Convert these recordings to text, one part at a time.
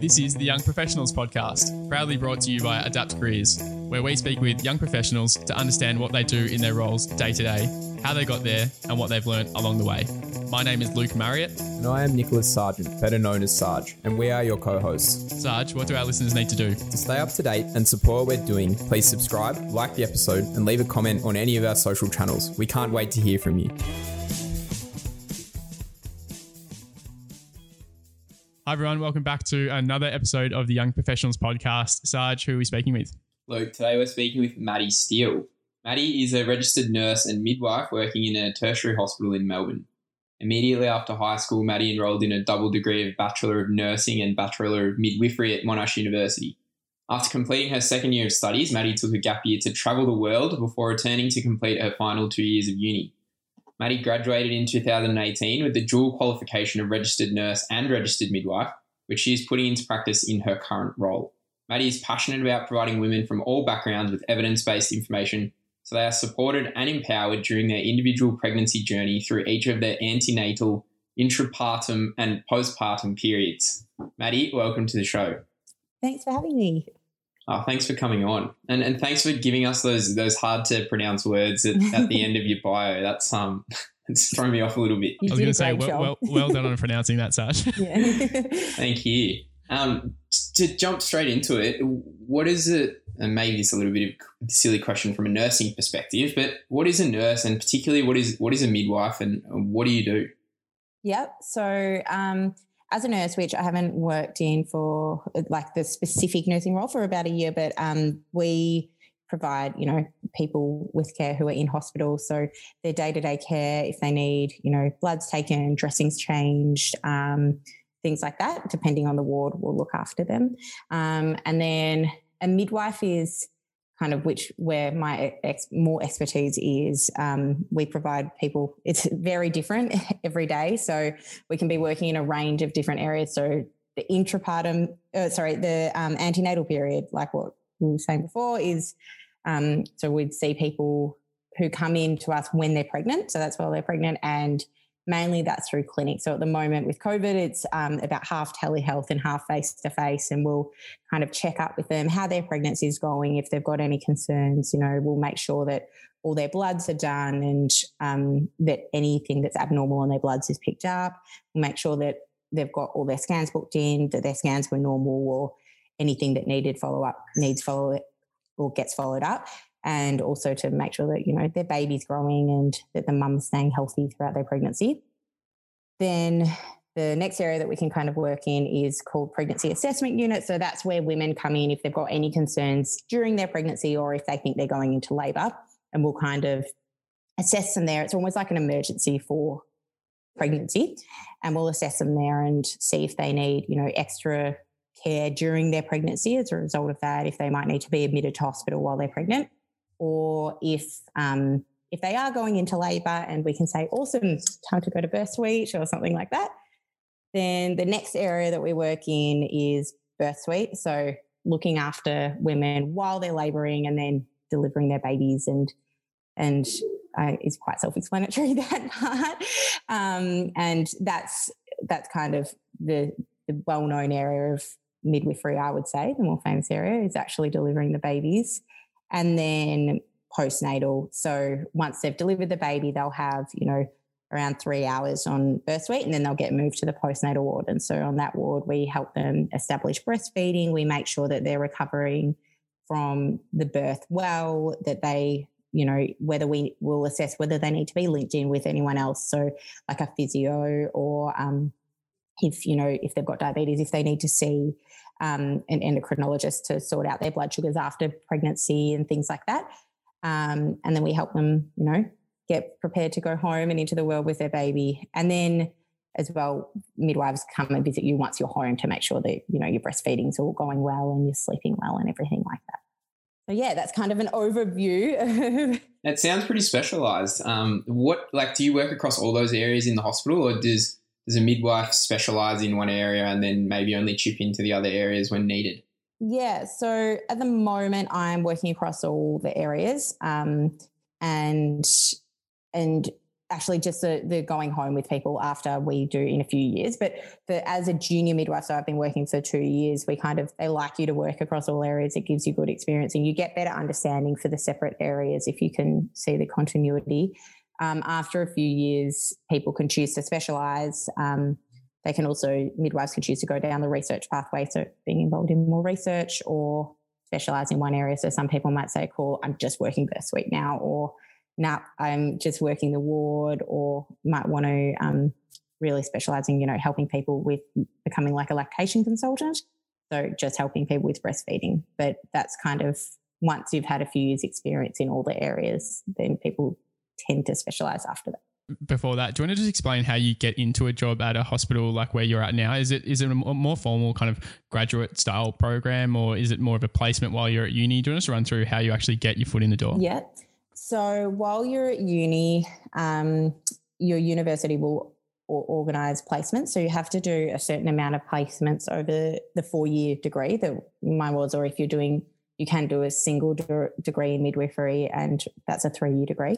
This is the Young Professionals Podcast, proudly brought to you by Adapt Careers, where we speak with young professionals to understand what they do in their roles day to day, how they got there, and what they've learned along the way. My name is Luke Marriott. And I am Nicholas Sargeant, better known as Sarge, and we are your co hosts. Sarge, what do our listeners need to do? To stay up to date and support what we're doing, please subscribe, like the episode, and leave a comment on any of our social channels. We can't wait to hear from you. Hi, everyone. Welcome back to another episode of the Young Professionals Podcast. Sarge, who are we speaking with? Luke, today we're speaking with Maddie Steele. Maddie is a registered nurse and midwife working in a tertiary hospital in Melbourne. Immediately after high school, Maddie enrolled in a double degree of Bachelor of Nursing and Bachelor of Midwifery at Monash University. After completing her second year of studies, Maddie took a gap year to travel the world before returning to complete her final two years of uni. Maddie graduated in 2018 with the dual qualification of registered nurse and registered midwife, which she is putting into practice in her current role. Maddie is passionate about providing women from all backgrounds with evidence based information so they are supported and empowered during their individual pregnancy journey through each of their antenatal, intrapartum, and postpartum periods. Maddie, welcome to the show. Thanks for having me. Oh, thanks for coming on, and and thanks for giving us those those hard to pronounce words at, at the end of your bio. That's um, it's thrown me off a little bit. You I was going to say, well, well, well done on pronouncing that, Sarge. yeah. Thank you. Um, to jump straight into it, what is it? And maybe this is a little bit of a silly question from a nursing perspective, but what is a nurse, and particularly what is what is a midwife, and what do you do? Yep. So, um, as a nurse, which I haven't worked in for like the specific nursing role for about a year, but um, we provide, you know, people with care who are in hospital. So their day to day care, if they need, you know, bloods taken, dressings changed, um, things like that, depending on the ward, we'll look after them. Um, and then a midwife is kind of which where my ex, more expertise is. Um, we provide people. It's very different every day, so we can be working in a range of different areas. So the intrapartum, uh, sorry, the um, antenatal period, like what we were saying before, is um, so we'd see people who come in to us when they're pregnant. So that's while they're pregnant and mainly that's through clinic. So at the moment with COVID, it's um, about half telehealth and half face to face, and we'll kind of check up with them how their pregnancy is going. If they've got any concerns, you know, we'll make sure that all their bloods are done and um, that anything that's abnormal on their bloods is picked up. We'll make sure that they've got all their scans booked in, that their scans were normal, or anything that needed follow up needs follow up or gets followed up and also to make sure that you know their baby's growing and that the mum's staying healthy throughout their pregnancy. Then the next area that we can kind of work in is called pregnancy assessment unit. So that's where women come in if they've got any concerns during their pregnancy or if they think they're going into labour, and we'll kind of assess them there. It's almost like an emergency for pregnancy, and we'll assess them there and see if they need you know extra care during their pregnancy as a result of that, if they might need to be admitted to hospital while they're pregnant or if um, if they are going into labour and we can say, awesome, time to go to birth suite or something like that, then the next area that we work in is birth suite. So looking after women while they're labouring and then delivering their babies and and uh, is quite self-explanatory that part. Um, and that's that's kind of the, the well-known area of midwifery, I would say, the more famous area is actually delivering the babies and then postnatal. So once they've delivered the baby, they'll have, you know, around three hours on birth suite and then they'll get moved to the postnatal ward. And so on that ward, we help them establish breastfeeding. We make sure that they're recovering from the birth well, that they, you know, whether we will assess whether they need to be linked in with anyone else. So like a physio or um, if, you know, if they've got diabetes, if they need to see um, an endocrinologist to sort out their blood sugars after pregnancy and things like that. Um, and then we help them, you know, get prepared to go home and into the world with their baby. And then as well, midwives come and visit you once you're home to make sure that, you know, your breastfeeding's all going well and you're sleeping well and everything like that. So yeah, that's kind of an overview. It sounds pretty specialized. Um, what like do you work across all those areas in the hospital, or does does a midwife specialize in one area and then maybe only chip into the other areas when needed? Yeah, so at the moment I'm working across all the areas, um, and and actually just the, the going home with people after we do in a few years. But for, as a junior midwife, so I've been working for two years, we kind of, they like you to work across all areas. It gives you good experience and you get better understanding for the separate areas if you can see the continuity. Um, after a few years, people can choose to specialize. Um, they can also, midwives can choose to go down the research pathway. So being involved in more research or specialize in one area. So some people might say, cool, I'm just working birth suite now, or now I'm just working the ward, or might want to um, really specialize in, you know, helping people with becoming like a lactation consultant. So just helping people with breastfeeding. But that's kind of once you've had a few years experience in all the areas, then people tend to specialize after that before that, do you want to just explain how you get into a job at a hospital like where you're at now? Is it is it a more formal kind of graduate style program, or is it more of a placement while you're at uni? Do you want us to run through how you actually get your foot in the door? Yeah. So while you're at uni, um, your university will organize placements. So you have to do a certain amount of placements over the four year degree that mine was, or if you're doing, you can do a single de- degree in midwifery, and that's a three year degree.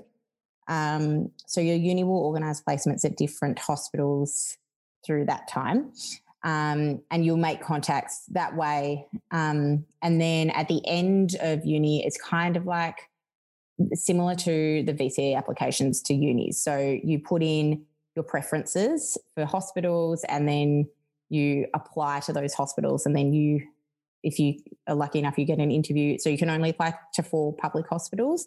Um, so your uni will organise placements at different hospitals through that time. Um, and you'll make contacts that way. Um, and then at the end of uni, it's kind of like similar to the VCE applications to unis. So you put in your preferences for hospitals and then you apply to those hospitals. And then you, if you are lucky enough, you get an interview. So you can only apply to four public hospitals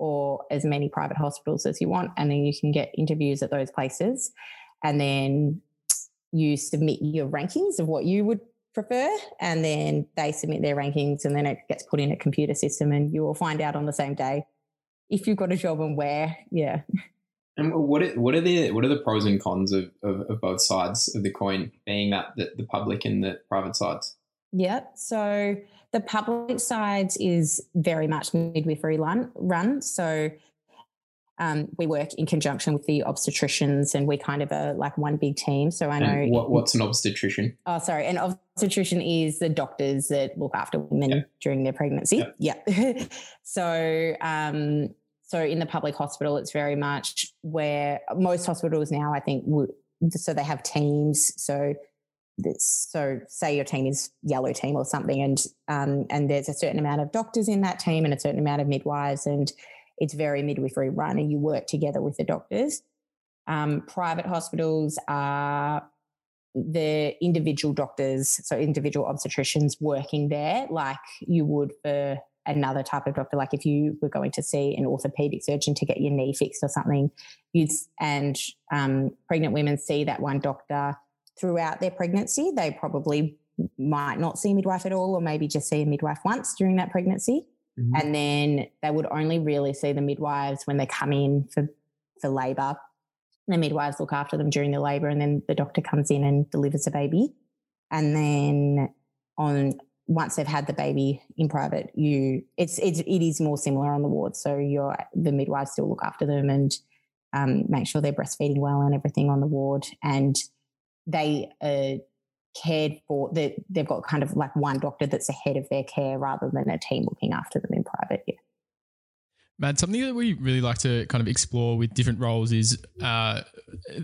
or as many private hospitals as you want. And then you can get interviews at those places. And then you submit your rankings of what you would prefer. And then they submit their rankings and then it gets put in a computer system and you will find out on the same day if you've got a job and where. Yeah. And what are, what are the what are the pros and cons of, of, of both sides of the coin, being that the, the public and the private sides? Yeah. So the public side is very much midwifery run. run. So um, we work in conjunction with the obstetricians and we kind of are like one big team. So I know. What, what's an obstetrician? Oh, sorry. An obstetrician is the doctors that look after women yep. during their pregnancy. Yep. Yeah. so, um, so in the public hospital, it's very much where most hospitals now, I think, would, so they have teams. So so say your team is yellow team or something and um, and there's a certain amount of doctors in that team and a certain amount of midwives and it's very midwifery run and you work together with the doctors. Um, private hospitals are the individual doctors so individual obstetricians working there like you would for another type of doctor. Like if you were going to see an orthopedic surgeon to get your knee fixed or something you'd and um, pregnant women see that one doctor throughout their pregnancy. They probably might not see a midwife at all, or maybe just see a midwife once during that pregnancy. Mm-hmm. And then they would only really see the midwives when they come in for, for labour. The midwives look after them during the labour, and then the doctor comes in and delivers the baby. And then on once they've had the baby in private, you it's, it's it is more similar on the ward. So you're the midwives still look after them and um, make sure they're breastfeeding well and everything on the ward. And they are cared for that they've got kind of like one doctor that's ahead of their care rather than a team looking after them in private yeah Matt, something that we really like to kind of explore with different roles is uh,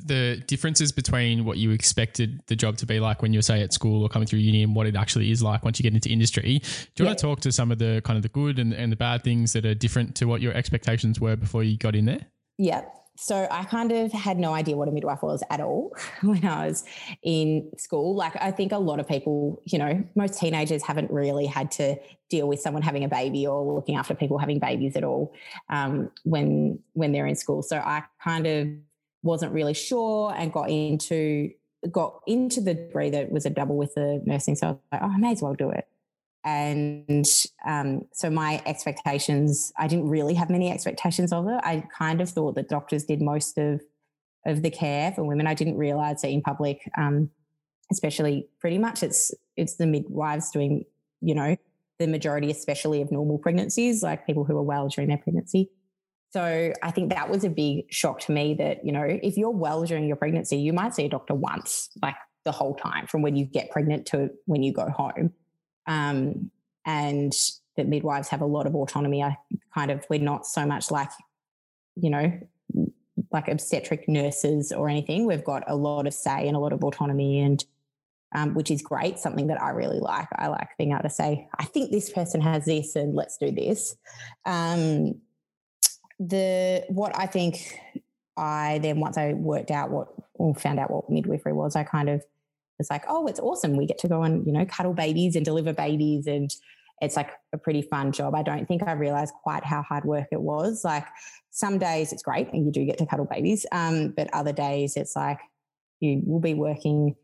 the differences between what you expected the job to be like when you were, say, at school or coming through uni and what it actually is like once you get into industry. Do you yeah. want to talk to some of the kind of the good and, and the bad things that are different to what your expectations were before you got in there? Yeah so I kind of had no idea what a midwife was at all when I was in school. Like I think a lot of people, you know, most teenagers haven't really had to deal with someone having a baby or looking after people having babies at all um, when when they're in school. So I kind of wasn't really sure and got into got into the degree that was a double with the nursing. So I was like, oh, I may as well do it and um, so my expectations i didn't really have many expectations of it. I kind of thought that doctors did most of of the care for women. I didn't realize that in public um, especially pretty much it's it's the midwives doing you know the majority especially of normal pregnancies like people who are well during their pregnancy. So i think that was a big shock to me that you know if you're well during your pregnancy you might see a doctor once like the whole time from when you get pregnant to when you go home um, and that midwives have a lot of autonomy. I kind of we're not so much like, you know, like obstetric nurses or anything. We've got a lot of say and a lot of autonomy, and um, which is great. Something that I really like. I like being able to say, I think this person has this, and let's do this. Um, the what I think I then once I worked out what or found out what midwifery was, I kind of was like, oh, it's awesome. We get to go and you know cuddle babies and deliver babies and it's like a pretty fun job. I don't think I realized quite how hard work it was. Like some days it's great and you do get to cuddle babies, um, but other days it's like you will be working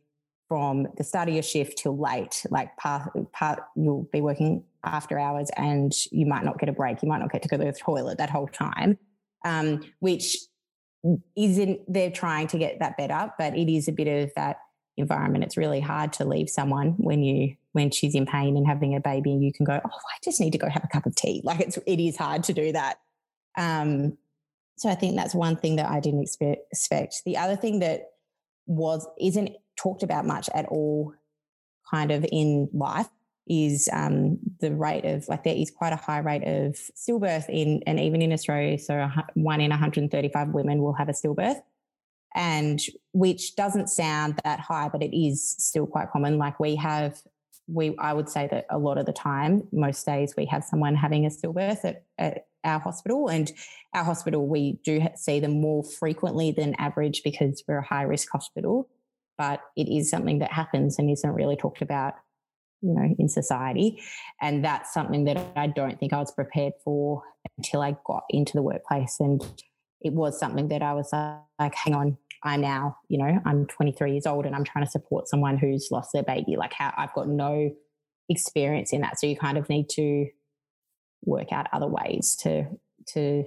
from the start of your shift till late. Like part, part you'll be working after hours and you might not get a break. You might not get to go to the toilet that whole time, um, which isn't. They're trying to get that better, but it is a bit of that environment. It's really hard to leave someone when you when she's in pain and having a baby and you can go, oh, I just need to go have a cup of tea. Like it's it is hard to do that. Um, so I think that's one thing that I didn't expect. The other thing that was isn't talked about much at all, kind of in life, is um, the rate of like there is quite a high rate of stillbirth in and even in Australia. So one in 135 women will have a stillbirth and which doesn't sound that high, but it is still quite common. Like we have, we I would say that a lot of the time, most days we have someone having a stillbirth at, at our hospital, and our hospital we do see them more frequently than average because we're a high risk hospital. But it is something that happens and isn't really talked about, you know, in society, and that's something that I don't think I was prepared for until I got into the workplace and it was something that I was like, hang on, I now, you know, I'm 23 years old and I'm trying to support someone who's lost their baby. Like how I've got no experience in that. So you kind of need to work out other ways to to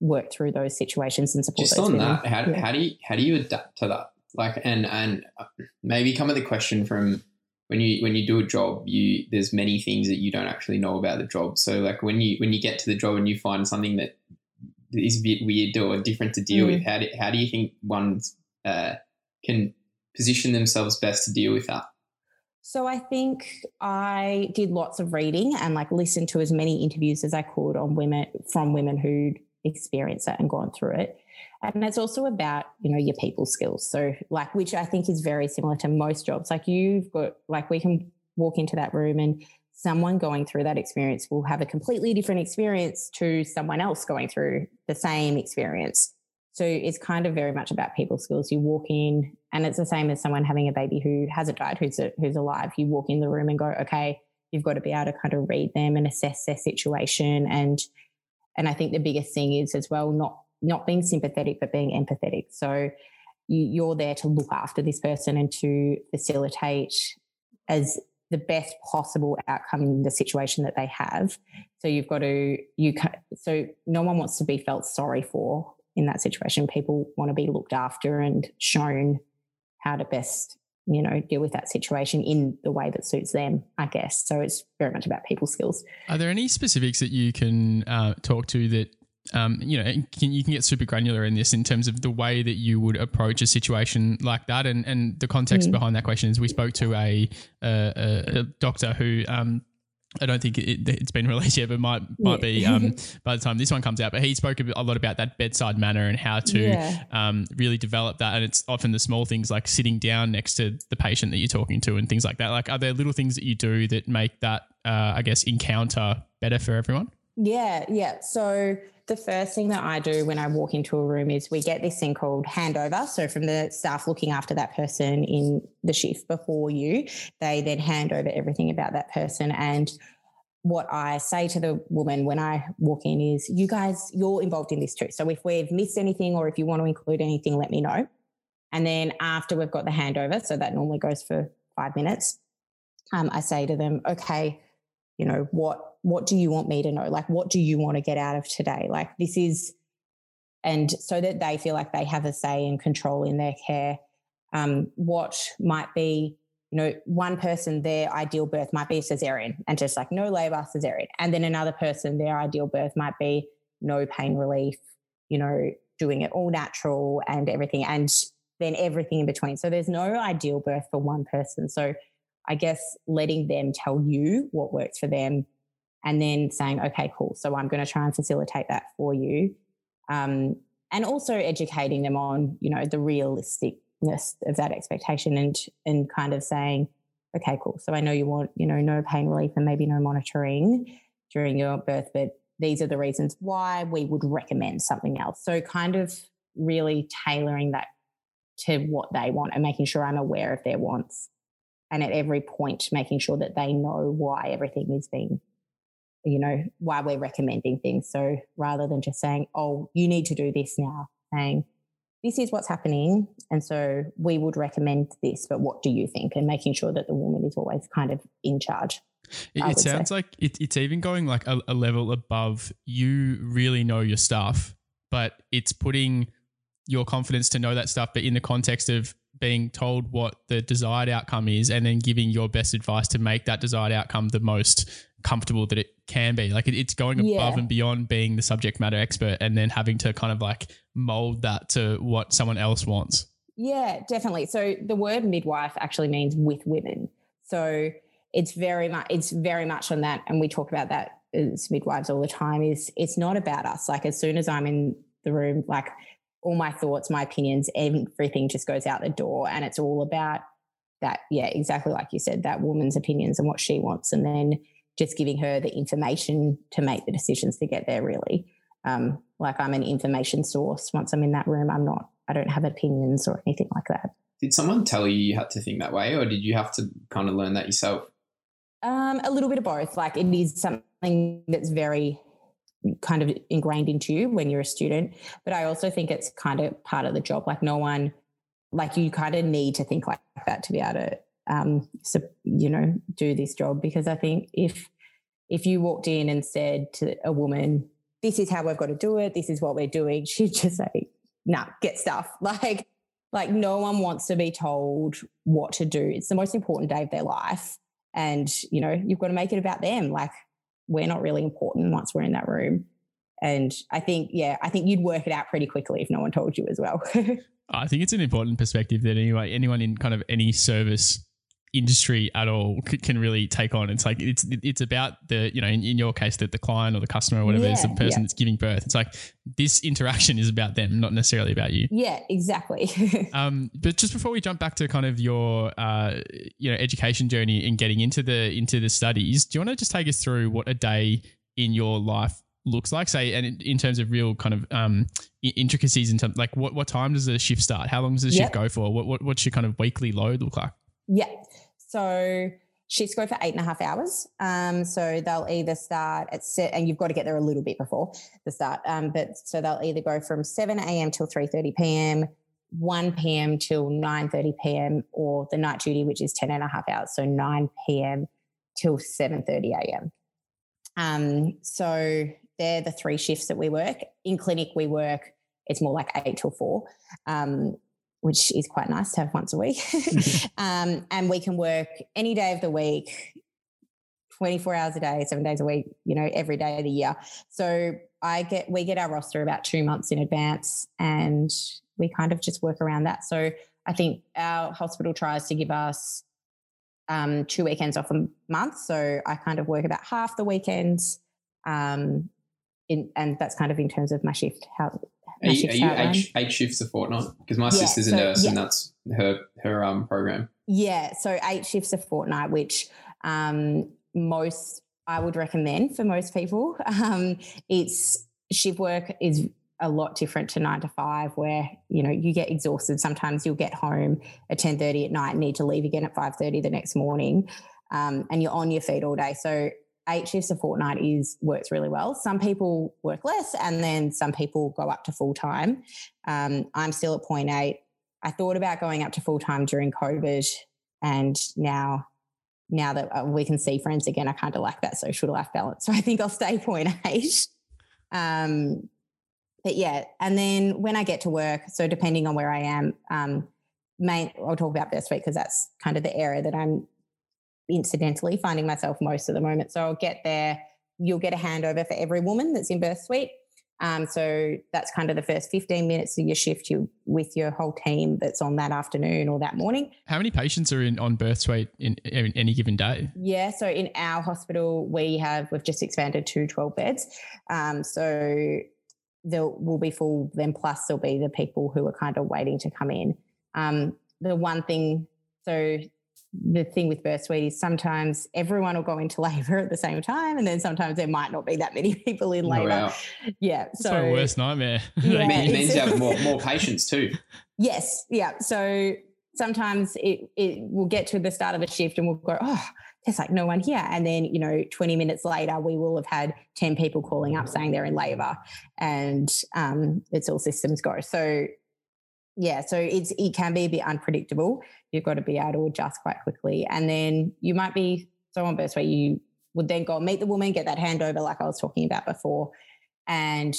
work through those situations and support. Just on women. that, how, yeah. how do you how do you adapt to that? Like, and and uh, maybe come at the question from when you when you do a job, you there's many things that you don't actually know about the job. So like when you when you get to the job and you find something that is a bit weird or different to deal mm. with. How do, how do you think one uh, can position themselves best to deal with that? So I think I did lots of reading and like listened to as many interviews as I could on women from women who'd experienced it and gone through it. And it's also about, you know, your people skills. So like which I think is very similar to most jobs. Like you've got like we can walk into that room and someone going through that experience will have a completely different experience to someone else going through the same experience. So it's kind of very much about people skills. You walk in, and it's the same as someone having a baby who hasn't died, who's a, who's alive. You walk in the room and go, okay, you've got to be able to kind of read them and assess their situation. And and I think the biggest thing is as well not not being sympathetic, but being empathetic. So you, you're there to look after this person and to facilitate as the best possible outcome in the situation that they have. So you've got to you so no one wants to be felt sorry for in that situation. People want to be looked after and shown how to best you know deal with that situation in the way that suits them i guess so it's very much about people skills are there any specifics that you can uh, talk to that um, you know, can, you can get super granular in this in terms of the way that you would approach a situation like that. And, and the context mm. behind that question is we spoke to a, a, a doctor who, um, I don't think it, has been released yet, but might might yeah. be um, by the time this one comes out. But he spoke a lot about that bedside manner and how to yeah. um, really develop that. And it's often the small things like sitting down next to the patient that you're talking to and things like that. Like, are there little things that you do that make that, uh, I guess, encounter better for everyone? Yeah, yeah. So the first thing that I do when I walk into a room is we get this thing called handover. So from the staff looking after that person in the shift before you, they then hand over everything about that person. And what I say to the woman when I walk in is, you guys, you're involved in this too. So if we've missed anything or if you want to include anything, let me know. And then after we've got the handover, so that normally goes for five minutes, um, I say to them, okay, you know, what what do you want me to know? Like, what do you want to get out of today? Like, this is, and so that they feel like they have a say and control in their care. Um, what might be, you know, one person, their ideal birth might be a cesarean and just like no labor, cesarean. And then another person, their ideal birth might be no pain relief, you know, doing it all natural and everything. And then everything in between. So there's no ideal birth for one person. So I guess letting them tell you what works for them and then saying, okay, cool. So I'm going to try and facilitate that for you. Um, and also educating them on, you know, the realisticness of that expectation and and kind of saying, okay, cool. So I know you want, you know, no pain relief and maybe no monitoring during your birth, but these are the reasons why we would recommend something else. So kind of really tailoring that to what they want and making sure I'm aware of their wants. And at every point, making sure that they know why everything is being, you know, why we're recommending things. So rather than just saying, oh, you need to do this now, saying, this is what's happening. And so we would recommend this, but what do you think? And making sure that the woman is always kind of in charge. It, it sounds say. like it, it's even going like a, a level above. You really know your stuff, but it's putting your confidence to know that stuff, but in the context of being told what the desired outcome is and then giving your best advice to make that desired outcome the most comfortable that it can be. Like it, it's going above yeah. and beyond being the subject matter expert and then having to kind of like mold that to what someone else wants. Yeah, definitely. So the word midwife actually means with women. So it's very much it's very much on that and we talk about that as midwives all the time is it's not about us like as soon as i'm in the room like all my thoughts my opinions everything just goes out the door and it's all about that yeah exactly like you said that woman's opinions and what she wants and then just giving her the information to make the decisions to get there really um, like i'm an information source once i'm in that room i'm not i don't have opinions or anything like that did someone tell you you had to think that way or did you have to kind of learn that yourself um, a little bit of both. Like it is something that's very kind of ingrained into you when you're a student. But I also think it's kind of part of the job. Like no one, like you kind of need to think like that to be able to, um, so, you know, do this job. Because I think if if you walked in and said to a woman, "This is how we've got to do it. This is what we're doing," she'd just say, "Nah, get stuff." Like, like no one wants to be told what to do. It's the most important day of their life and you know you've got to make it about them like we're not really important once we're in that room and i think yeah i think you'd work it out pretty quickly if no one told you as well i think it's an important perspective that anyway anyone in kind of any service industry at all can really take on. It's like it's it's about the you know in, in your case that the client or the customer or whatever yeah, is the person yeah. that's giving birth. It's like this interaction is about them, not necessarily about you. Yeah, exactly. um, but just before we jump back to kind of your uh, you know education journey and getting into the into the studies, do you want to just take us through what a day in your life looks like say and in, in terms of real kind of um, intricacies in terms like what, what time does the shift start how long does the yep. shift go for what, what what's your kind of weekly load look like yeah so shifts go for eight and a half hours. Um, so they'll either start at set, and you've got to get there a little bit before the start. Um, but so they'll either go from seven a.m. till three thirty p.m., one p.m. till nine thirty p.m., or the night duty, which is 10 and a half hours, so nine p.m. till seven thirty a.m. Um, so they're the three shifts that we work. In clinic, we work. It's more like eight till four. Um, which is quite nice to have once a week. um, and we can work any day of the week, 24 hours a day, seven days a week, you know, every day of the year. So I get, we get our roster about two months in advance and we kind of just work around that. So I think our hospital tries to give us um, two weekends off a month. So I kind of work about half the weekends. Um, in, and that's kind of in terms of my shift, how are you, are you eight, eight, shifts a fortnight? Because my yeah, sister's so, a nurse, yeah. and that's her her um program. Yeah, so eight shifts a fortnight, which um, most I would recommend for most people. Um, it's shift work is a lot different to nine to five, where you know you get exhausted. Sometimes you'll get home at ten thirty at night, and need to leave again at five thirty the next morning, um, and you're on your feet all day. So eight shifts a fortnight is works really well. Some people work less, and then some people go up to full time. Um, I'm still at point eight. I thought about going up to full time during COVID, and now now that uh, we can see friends again, I kind of like that social life balance. So I think I'll stay point eight. Um, but yeah, and then when I get to work, so depending on where I am, um, main I'll talk about birth suite because that's kind of the area that I'm incidentally finding myself most of the moment. So I'll get there, you'll get a handover for every woman that's in birth suite. Um, so that's kind of the first 15 minutes of your shift you with your whole team that's on that afternoon or that morning. How many patients are in on birth suite in, in any given day? Yeah, so in our hospital we have we've just expanded to 12 beds. Um, so there will be full. Then plus there'll be the people who are kind of waiting to come in. Um, the one thing, so the thing with birth suite is sometimes everyone will go into labour at the same time, and then sometimes there might not be that many people in labour. Oh, wow. Yeah, That's so my worst nightmare. Yeah. It means- means you have more, more patients too. Yes, yeah. So sometimes it it will get to the start of a shift and we'll go, oh, there's like no one here, and then you know, 20 minutes later, we will have had 10 people calling up saying they're in labour, and um, it's all systems go. So yeah, so it's it can be a bit unpredictable. You've got to be able to adjust quite quickly, and then you might be so on birth where you would then go and meet the woman, get that handover like I was talking about before, and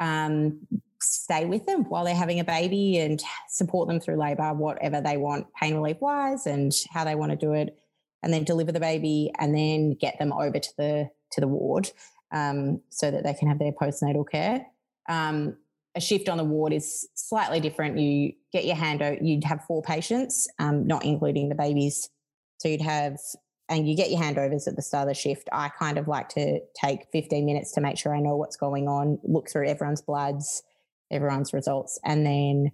um, stay with them while they're having a baby and support them through labour, whatever they want, pain relief wise, and how they want to do it, and then deliver the baby, and then get them over to the to the ward um, so that they can have their postnatal care. Um, a shift on the ward is slightly different. You get your hand handover. You'd have four patients, um, not including the babies. So you'd have, and you get your handovers at the start of the shift. I kind of like to take 15 minutes to make sure I know what's going on, look through everyone's bloods, everyone's results, and then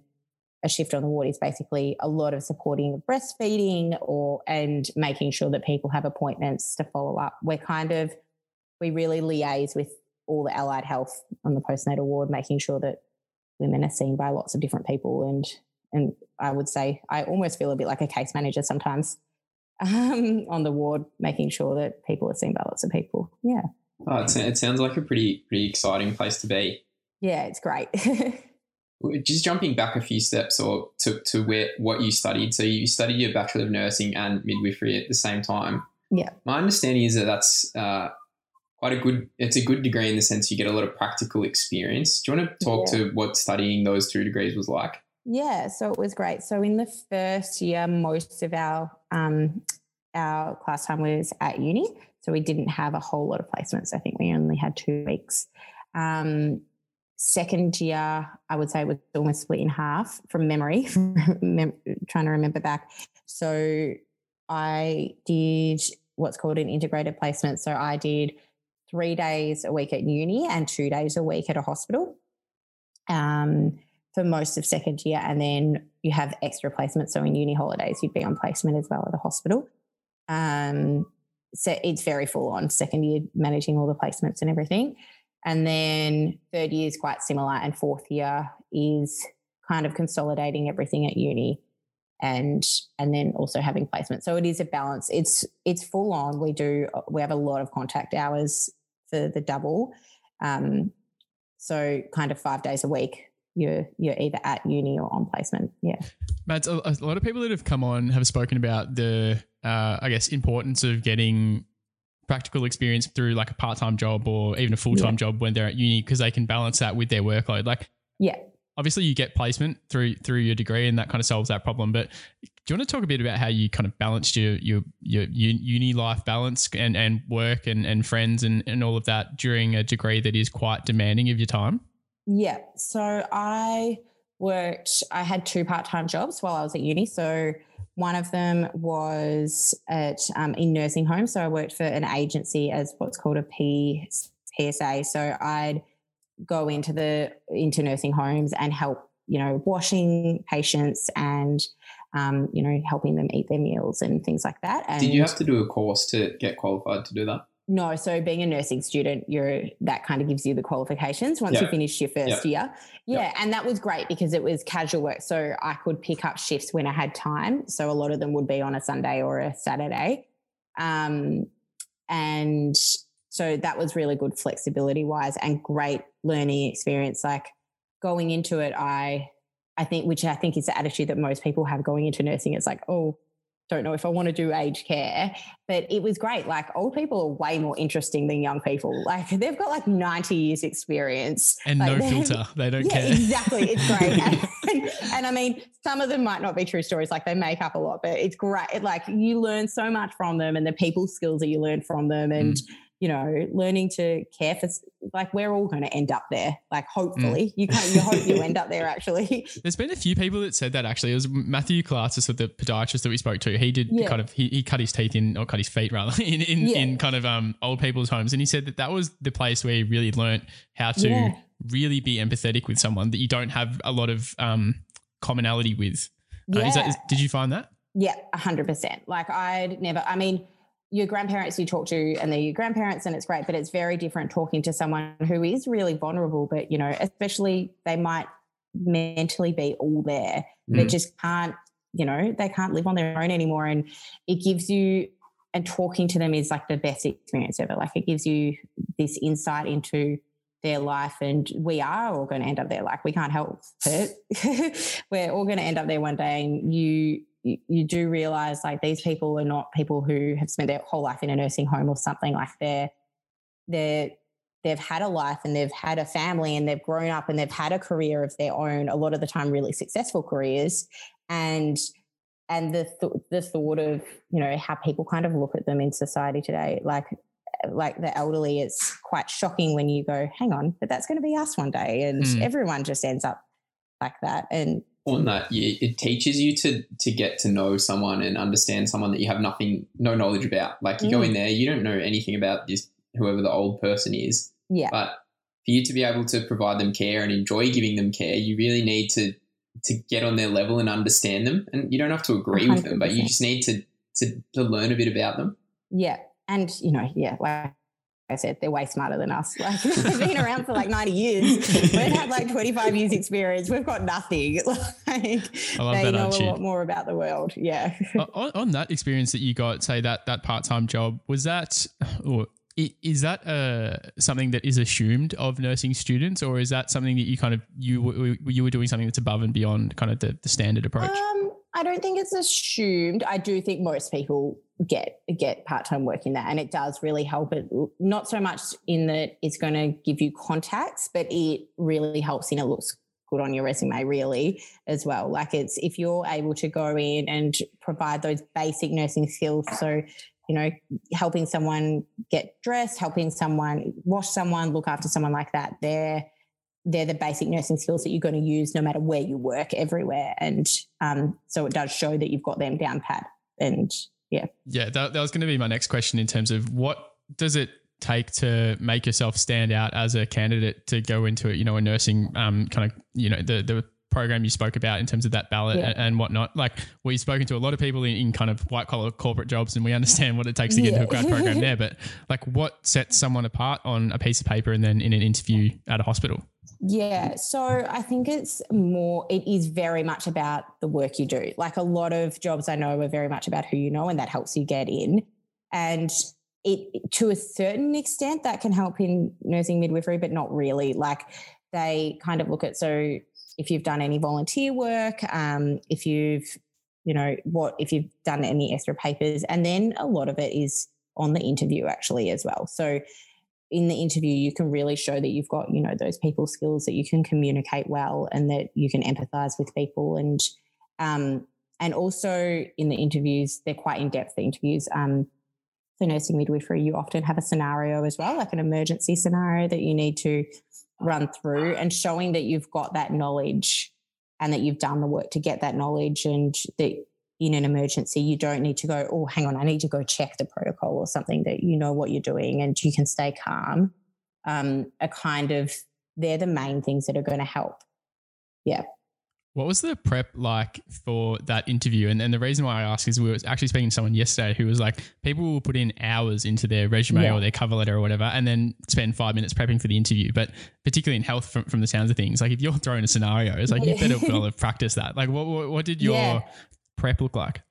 a shift on the ward is basically a lot of supporting breastfeeding or and making sure that people have appointments to follow up. We're kind of we really liaise with all the allied health on the postnatal ward, making sure that women are seen by lots of different people and and I would say I almost feel a bit like a case manager sometimes um, on the ward, making sure that people are seen by lots of people. Yeah, Oh, it, it sounds like a pretty pretty exciting place to be. yeah, it's great. Just jumping back a few steps or to, to where what you studied. So you studied your Bachelor of Nursing and Midwifery at the same time. Yeah. My understanding is that that's uh, quite a good, it's a good degree in the sense you get a lot of practical experience. Do you want to talk Yeah. to what studying those two degrees was like? Yeah, so it was great. So in the first year, most of our um, our class time was at uni, so we didn't have a whole lot of placements. I think we only had two weeks. Um, second year, I would say it was almost split in half from memory, trying to remember back. So I did what's called an integrated placement. So I did three days a week at uni and two days a week at a hospital. Um, for most of second year, and then you have extra placements. So in uni holidays, you'd be on placement as well at a hospital. Um, so it's very full on second year managing all the placements and everything. And then third year is quite similar, and fourth year is kind of consolidating everything at uni and and then also having placement. So it is a balance. It's it's full on. We do we have a lot of contact hours for the double. Um, so kind of five days a week you're you're either at uni or on placement. Yeah. Matt, a, a lot of people that have come on have spoken about the, uh, I guess, importance of getting practical experience through like a part-time job or even a full-time Yeah. job when they're at uni because they can balance that with their workload. Like, Yeah. Obviously, you get placement through through your degree, and that kind of solves that problem. But do you want to talk a bit about how you kind of balanced your your your uni life balance and and work and and friends and and all of that during a degree that is quite demanding of your time? Yeah. So I worked, I had two part time jobs while I was at uni. So one of them was at um, in nursing homes. So I worked for an agency as what's called a P, PSA. So I'd go into the into nursing homes and help, you know, washing patients and um, you know, helping them eat their meals and things like that. And Did you have to do a course to get qualified to do that? no, so being a nursing student, you're that kind of gives you the qualifications once you finish your first year. Yeah, and that was great because it was casual work, so I could pick up shifts when I had time. So a lot of them would be on a Sunday or a Saturday, um, and so that was really good flexibility wise and great learning experience. Like going into it, I I think which I think is the attitude that most people have going into nursing. It's like, oh, don't know if I want to do aged care, but it was great. Like old people are way more interesting than young people. Like they've got like 90 years experience And Like, no filter, they don't yeah, care. exactly. It's great. and, and I mean, some of them might not be true stories, like they make up a lot, but it's great. It, like you learn so much from them and the people skills that you learn from them and, mm. You know, learning to care for, like we're all going to end up there. Like hopefully you can't, you hope you end up there actually. There's been a few people that said that actually. It was Matthew Kalatzis, the podiatrist that we spoke to. He did Yeah. kind of he, he cut his teeth in or cut his feet rather in in, Yeah. in kind of um old people's homes, and he said that that was the place where he really learnt how to Yeah. really be empathetic with someone that you don't have a lot of um, commonality with. Uh, is that, is, did you find that? Yeah, a hundred percent. Like I'd never. I mean, your grandparents you talk to, and they're your grandparents, and it's great. But it's very different talking to someone who is really vulnerable. But you know, especially they might mentally be all there, but Mm. just can't. You know, they can't live on their own anymore, and it gives you. And talking to them is like the best experience ever. Like it gives you this insight into their life and we are all going to end up there like we can't help it we're all going to end up there one day and you you, you do realize like these people are not people who have spent their whole life in a nursing home or something like they're they're they've had a life and they've had a family and they've grown up and they've had a career of their own a lot of the time really successful careers. And and the th- the thought of you know how people kind of look at them in society today like like the elderly it's quite shocking when you go hang on but that's going to be us one day and Mm. everyone just ends up like that. And on that it teaches you to to get to know someone and understand someone that you have nothing no knowledge about. Like you go Mm. in there you don't know anything about this whoever the old person is. Yeah. But for you to be able to provide them care and enjoy giving them care you really need to to get on their level and understand them. And you don't have to agree with them but you just need to to, to learn a bit about them. Yeah. And, you know, yeah, like I said, they're way smarter than us. Like they've been around for like 90 years. We've had like 25 years experience. We've got nothing. Like I love they know a lot more about the world. Yeah. On, on that experience that you got, say that that part time job, was that or is that uh, something that is assumed of nursing students, or is that something that you kind of you you were doing something that's above and beyond kind of the, the standard approach? Um, I don't think it's assumed. I do think most people get get part time work in that, and it does really help. It not so much in that it's going to give you contacts, but it really helps in it looks good on your resume, really as well. Like it's if you're able to go in and provide those basic nursing skills, so you know, helping someone get dressed, helping someone wash someone, look after someone like that, they're they're the basic nursing skills that you're going to use no matter where you work everywhere. And um, so it does show that you've got them down pat. And yeah. Yeah, that, that was going to be my next question in terms of what does it take to make yourself stand out as a candidate to go into it, you know, a nursing um, kind of, you know, the, the program you spoke about in terms of that ballot Yeah. and, and whatnot. Like we've spoken to a lot of people in, in kind of white collar corporate jobs and we understand what it takes to get into a grad program there. But like what sets someone apart on a piece of paper and then in an interview at a hospital? Yeah. So I think it's more, it is very much about the work you do. Like a lot of jobs I know are very much about who you know, and that helps you get in. And it, to a certain extent, that can help in nursing midwifery, but not really. Like they kind of look at, so if you've done any volunteer work, um, if you've, you know, what, if you've done any extra papers, and then a lot of it is on the interview actually as well. So in the interview, you can really show that you've got, you know, those people skills that you can communicate well and that you can empathize with people. And, um, and also in the interviews, they're quite in depth, the interviews. Um, for nursing midwifery, you often have a scenario as well, like an emergency scenario that you need to run through and showing that you've got that knowledge and that you've done the work to get that knowledge and that in an emergency, you don't need to go, oh, hang on, I need to go check the protocol or something that you know what you're doing and you can stay calm. Um, a kind of, they're the main things that are going to help. Yeah. What was the prep like for that interview? And, and the reason why I ask is we were actually speaking to someone yesterday who was like, people will put in hours into their resume Yeah. or their cover letter or whatever, and then spend five minutes prepping for the interview. But particularly in health, from, from the sounds of things, like if you're throwing a scenario, it's like you better well have practiced that. Like, what, what, what did your Yeah. Prep look like?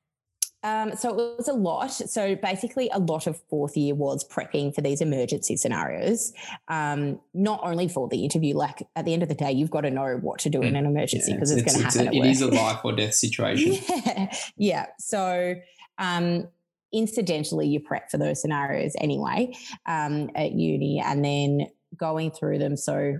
Um, so it was a lot. So basically, a lot of fourth year was prepping for these emergency scenarios. Um, not only for the interview, like at the end of the day, you've got to know what to do in an emergency because it's, going to happen. a, at it work. is a life or death situation Yeah, yeah. So, um, incidentally, you prep for those scenarios anyway um, at uni, and then going through them. So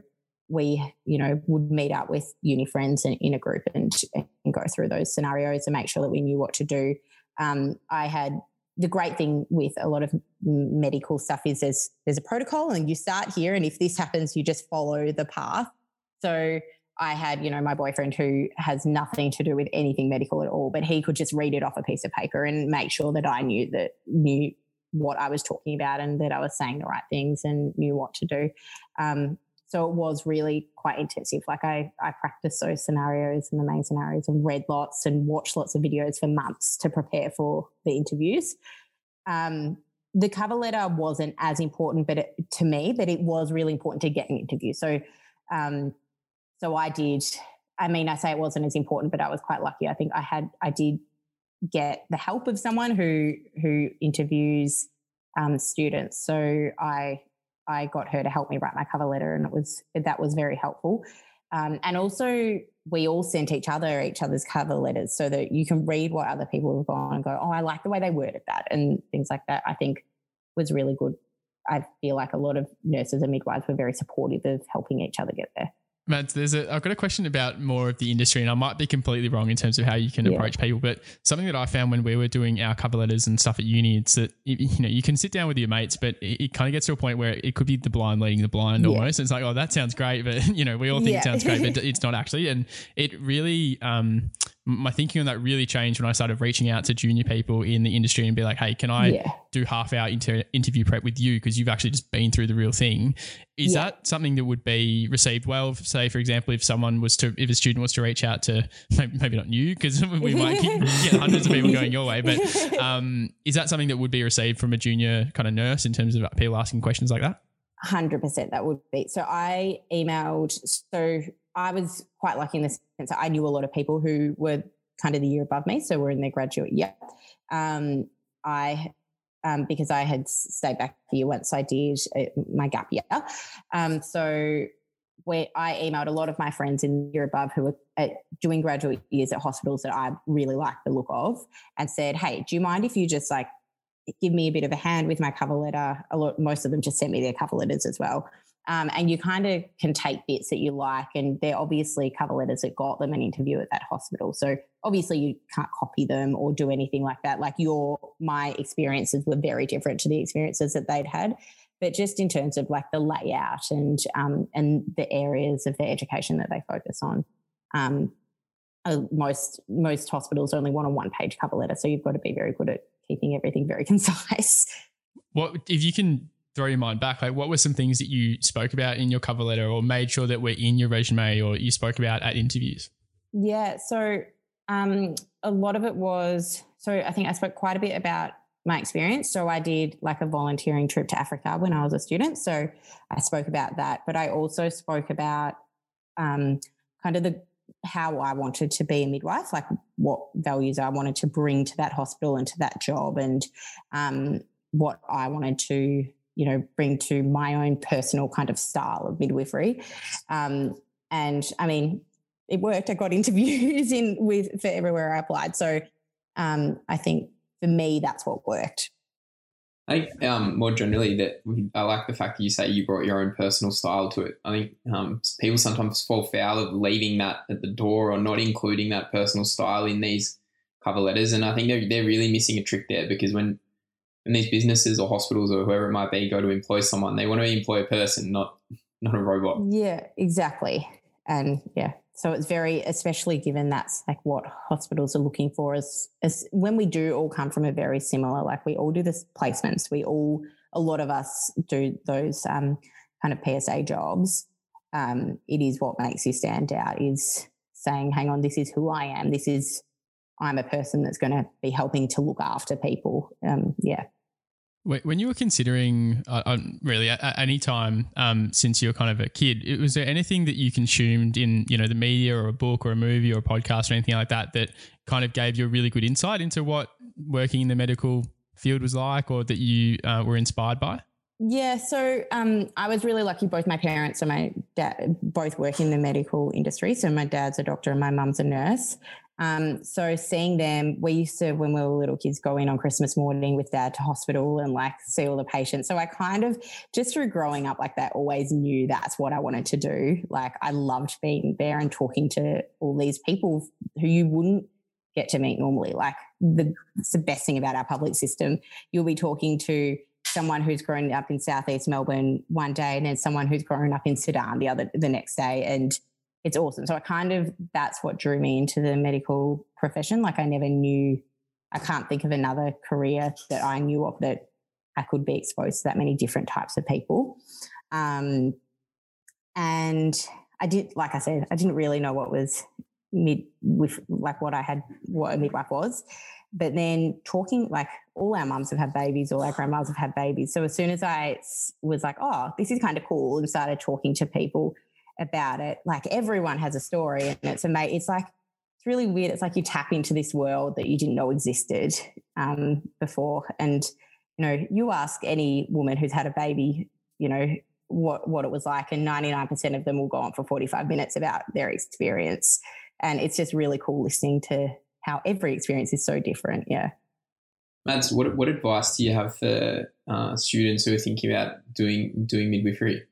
we, you know, would meet up with uni friends in, in a group and, and go through those scenarios and make sure that we knew what to do. Um, I had the great thing with a lot of medical stuff is there's there's a protocol and you start here and if this happens you just follow the path so I had, you know, my boyfriend who has nothing to do with anything medical at all, but he could just read it off a piece of paper and make sure that I knew that knew what I was talking about and that I was saying the right things and knew what to do. Um, so it was really quite intensive. Like I, I practiced those scenarios and the main scenarios and read lots and watched lots of videos for months to prepare for the interviews. Um, the cover letter wasn't as important, but it, to me, but it was really important to get an interview. So, um, so I did. I mean, I say it wasn't as important, but I was quite lucky. I think I had, I did get the help of someone who who interviews um, students. So I I got her to help me write my cover letter, and it was that was very helpful. Um, and also, we all sent each other each other's cover letters so that you can read what other people have gone and go, oh, I like the way they worded that, and things like that. I think was really good. I feel like a lot of nurses and midwives were very supportive of helping each other get there. Mads, there's a, I've got a question about more of the industry, and I might be completely wrong in terms of how you can yeah. approach people. But something that I found when we were doing our cover letters and stuff at uni, it's that you know you can sit down with your mates, but it, it kind of gets to a point where it could be the blind leading the blind yeah. almost. It's like, oh, that sounds great, but you know we all think yeah. it sounds great, but it's not actually. And it really, um, my thinking on that really changed when I started reaching out to junior people in the industry and be like, hey, can I do half hour inter- interview prep with you because you've actually just been through the real thing? Is yeah. that something that would be received well? Say, for example, if someone was to, if a student was to reach out to, maybe not you because we might get hundreds of people going your way, but um, is that something that would be received from a junior kind of nurse in terms of people asking questions like that? 100% that would be. So I emailed, so I was quite lucky in the sense that I knew a lot of people who were kind of the year above me, so we're in their graduate year. Um, I um, because I had stayed back for you once I did uh, my gap year. Um, so where I emailed a lot of my friends in the year above who were at, doing graduate years at hospitals that I really like the look of, and said, "Hey, do you mind if you just like give me a bit of a hand with my cover letter?" A lot, most of them just sent me their cover letters as well. Um, and you kind of can take bits that you like, and they're obviously cover letters that got them an interview at that hospital. So obviously you can't copy them or do anything like that. Like your my experiences were very different to the experiences that they'd had, but just in terms of like the layout and um, and the areas of their education that they focus on. Um, uh, most most hospitals only want a one page cover letter, so you've got to be very good at keeping everything very concise. What if you can throw your mind back, like what were some things that you spoke about in your cover letter or made sure that were in your resume or you spoke about at interviews? Yeah. So um, a lot of it was, so I think I spoke quite a bit about my experience. So I did like a volunteering trip to Africa when I was a student. So I spoke about that, but I also spoke about um, kind of the how I wanted to be a midwife, like what values I wanted to bring to that hospital and to that job, and um, what I wanted to you know bring to my own personal kind of style of midwifery um, and i mean it worked i got interviews in with for everywhere i applied so um, i think for me that's what worked I think um, more generally that we, I like the fact that you say you brought your own personal style to it. I think um, people sometimes fall foul of leaving that at the door or not including that personal style in these cover letters, and I think they're, they're really missing a trick there because when when these businesses or hospitals or whoever it might be go to employ someone, they want to employ a person, not not a robot. Yeah, exactly. And yeah, so it's very, especially given that's like what hospitals are looking for is, is when we do all come from a very similar, like we all do this placements, we all, a lot of us do those um, kind of PSA jobs. Um, it is what makes you stand out is saying, hang on, this is who I am. This is I'm a person that's going to be helping to look after people. Um, yeah. When you were considering, uh, uh, really, at, any time um, since you were kind of a kid, was there anything that you consumed in, you know, the media or a book or a movie or a podcast or anything like that that kind of gave you a really good insight into what working in the medical field was like, or that you uh, were inspired by? Yeah, so um, I was really lucky. Both my parents and my dad both work in the medical industry. So my dad's a doctor and my mum's a nurse. Um, so seeing them, we used to, when we were little kids, go in on Christmas morning with dad to hospital and like see all the patients. So I kind of, just through growing up like that, always knew that's what I wanted to do. Like I loved being there and talking to all these people who you wouldn't get to meet normally. Like the, the best thing about our public system. You'll be talking to someone who's grown up in southeast Melbourne one day and then someone who's grown up in Sudan the other the next day. And it's awesome. So I kind of that's what drew me into the medical profession. Like I never knew I can't think of another career that I knew of that I could be exposed to that many different types of people. Um, and I did, like I said, I didn't really know what was mid with like what I had, what a midwife was. But then talking, like all our mums have had babies, all our grandmas have had babies. So as soon as I was like, oh, this is kind of cool, and started talking to people about it, like everyone has a story, and it's amazing. It's like it's really weird. It's like you tap into this world that you didn't know existed um, before, and you know, you ask any woman who's had a baby, you know, what what it was like, and ninety nine percent of them will go on for forty five minutes about their experience, and it's just really cool listening to how every experience is so different. Yeah. Mads, what what advice do you have for uh, students who are thinking about doing doing midwifery?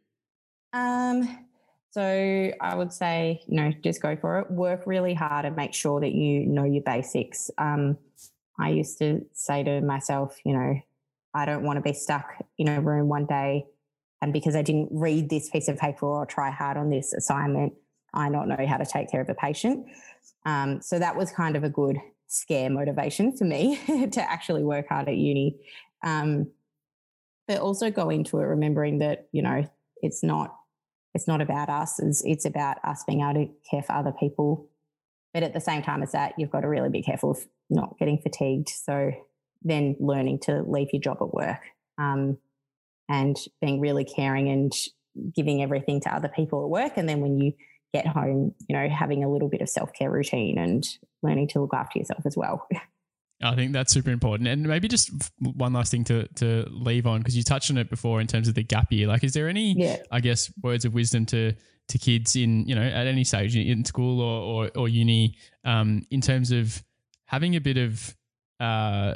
Um, so I would say, you know, just go for it. Work really hard and make sure that you know your basics. Um, I used to say to myself, you know, I don't want to be stuck in a room one day, and because I didn't read this piece of paper or try hard on this assignment, I not know how to take care of a patient. Um, so that was kind of a good scare motivation for me to actually work hard at uni. Um, but also go into it remembering that, you know, it's not it's not about us, it's, it's about us being able to care for other people. But at the same time as that, you've got to really be careful of not getting fatigued. So then learning to leave your job at work um, and being really caring and giving everything to other people at work. And then when you get home, you know, having a little bit of self care routine and learning to look after yourself as well. I think that's super important. And maybe just one last thing to, to leave on, because you touched on it before in terms of the gap year. Like, is there any, yeah. I guess, words of wisdom to, to kids in, you know, at any stage in school or, or, or uni um, in terms of having a bit of, uh,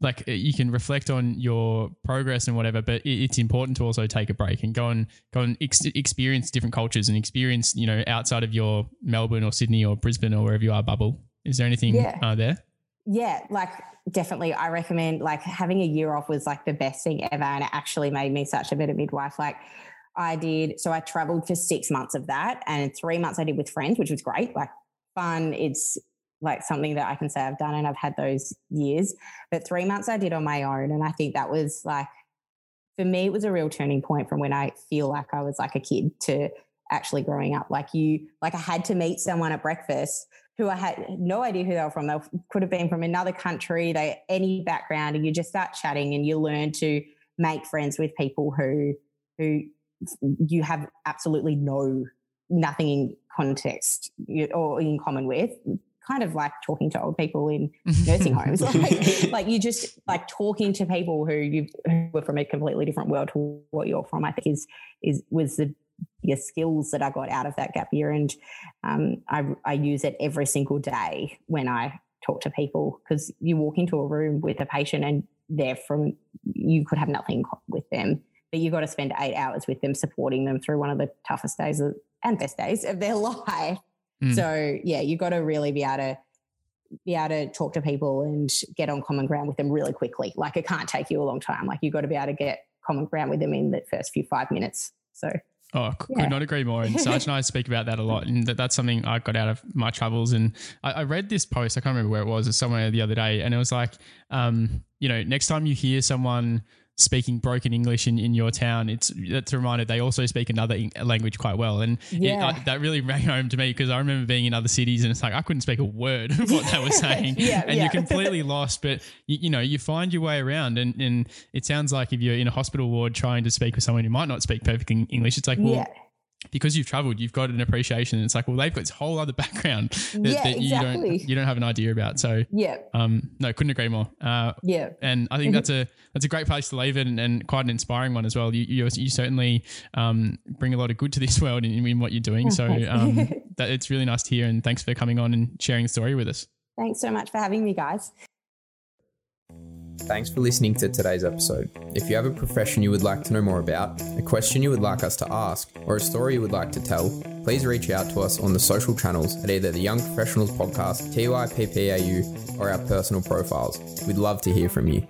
like uh, you can reflect on your progress and whatever, but it's important to also take a break and go and go and ex- experience different cultures and experience, you know, outside of your Melbourne or Sydney or Brisbane or wherever you are bubble. Is there anything yeah. uh, there? Yeah, like definitely. I recommend like having a year off was like the best thing ever, and it actually made me such a better midwife. Like I did, so I traveled for six months of that, and three months I did with friends, which was great. Like fun. It's like something that I can say I've done and I've had those years. But three months I did on my own. And I think that was like, for me, it was a real turning point from when I feel like I was like a kid to actually growing up. Like you, like I had to meet someone at breakfast who I had no idea who they were from. They could have been from another country, they any background, and you just start chatting and you learn to make friends with people who who you have absolutely no nothing in context or in common with kind of like talking to old people in nursing homes. Like, like you just like talking to people who you who were from a completely different world to what you're from. I think is is was the your skills that I got out of that gap year, and um, I I use it every single day when I talk to people because you walk into a room with a patient and they're from you could have nothing with them but you've got to spend eight hours with them supporting them through one of the toughest days of, and best days of their life Mm. So yeah, you've got to really be able to be able to talk to people and get on common ground with them really quickly. Like it can't take you a long time. Like you've got to be able to get common ground with them in the first few five minutes. So Oh, could yeah. not agree more. And Sarge and I speak about that a lot. And that, that's something I got out of my travels. And I, I, read this post, I can't remember where it was, it's somewhere the other day. And it was like, um, you know, next time you hear someone speaking broken English in, in your town, it's that's a reminder they also speak another language quite well, and yeah. it, that really rang home to me because I remember being in other cities and it's like I couldn't speak a word of what they were saying, yeah, and yeah. you're completely lost. But you, you, know you find your way around, and and it sounds like if you're in a hospital ward trying to speak with someone who might not speak perfect English, it's like well because you've traveled, you've got an appreciation. It's like, well, they've got this whole other background that, yeah, that you exactly. don't you don't have an idea about. So yeah, um, no, couldn't agree more. Uh, yeah, and I think that's a that's a great place to leave it, and, and quite an inspiring one as well. You you, you certainly um, bring a lot of good to this world in, in what you're doing. So um, that it's really nice to hear, and thanks for coming on and sharing the story with us. Thanks so much for having me, guys. Thanks for listening to today's episode. If you have a profession you would like to know more about, a question you would like us to ask, or a story you would like to tell, please reach out to us on the social channels at either the Young Professionals Podcast, TYPPAU, or our personal profiles. We'd love to hear from you.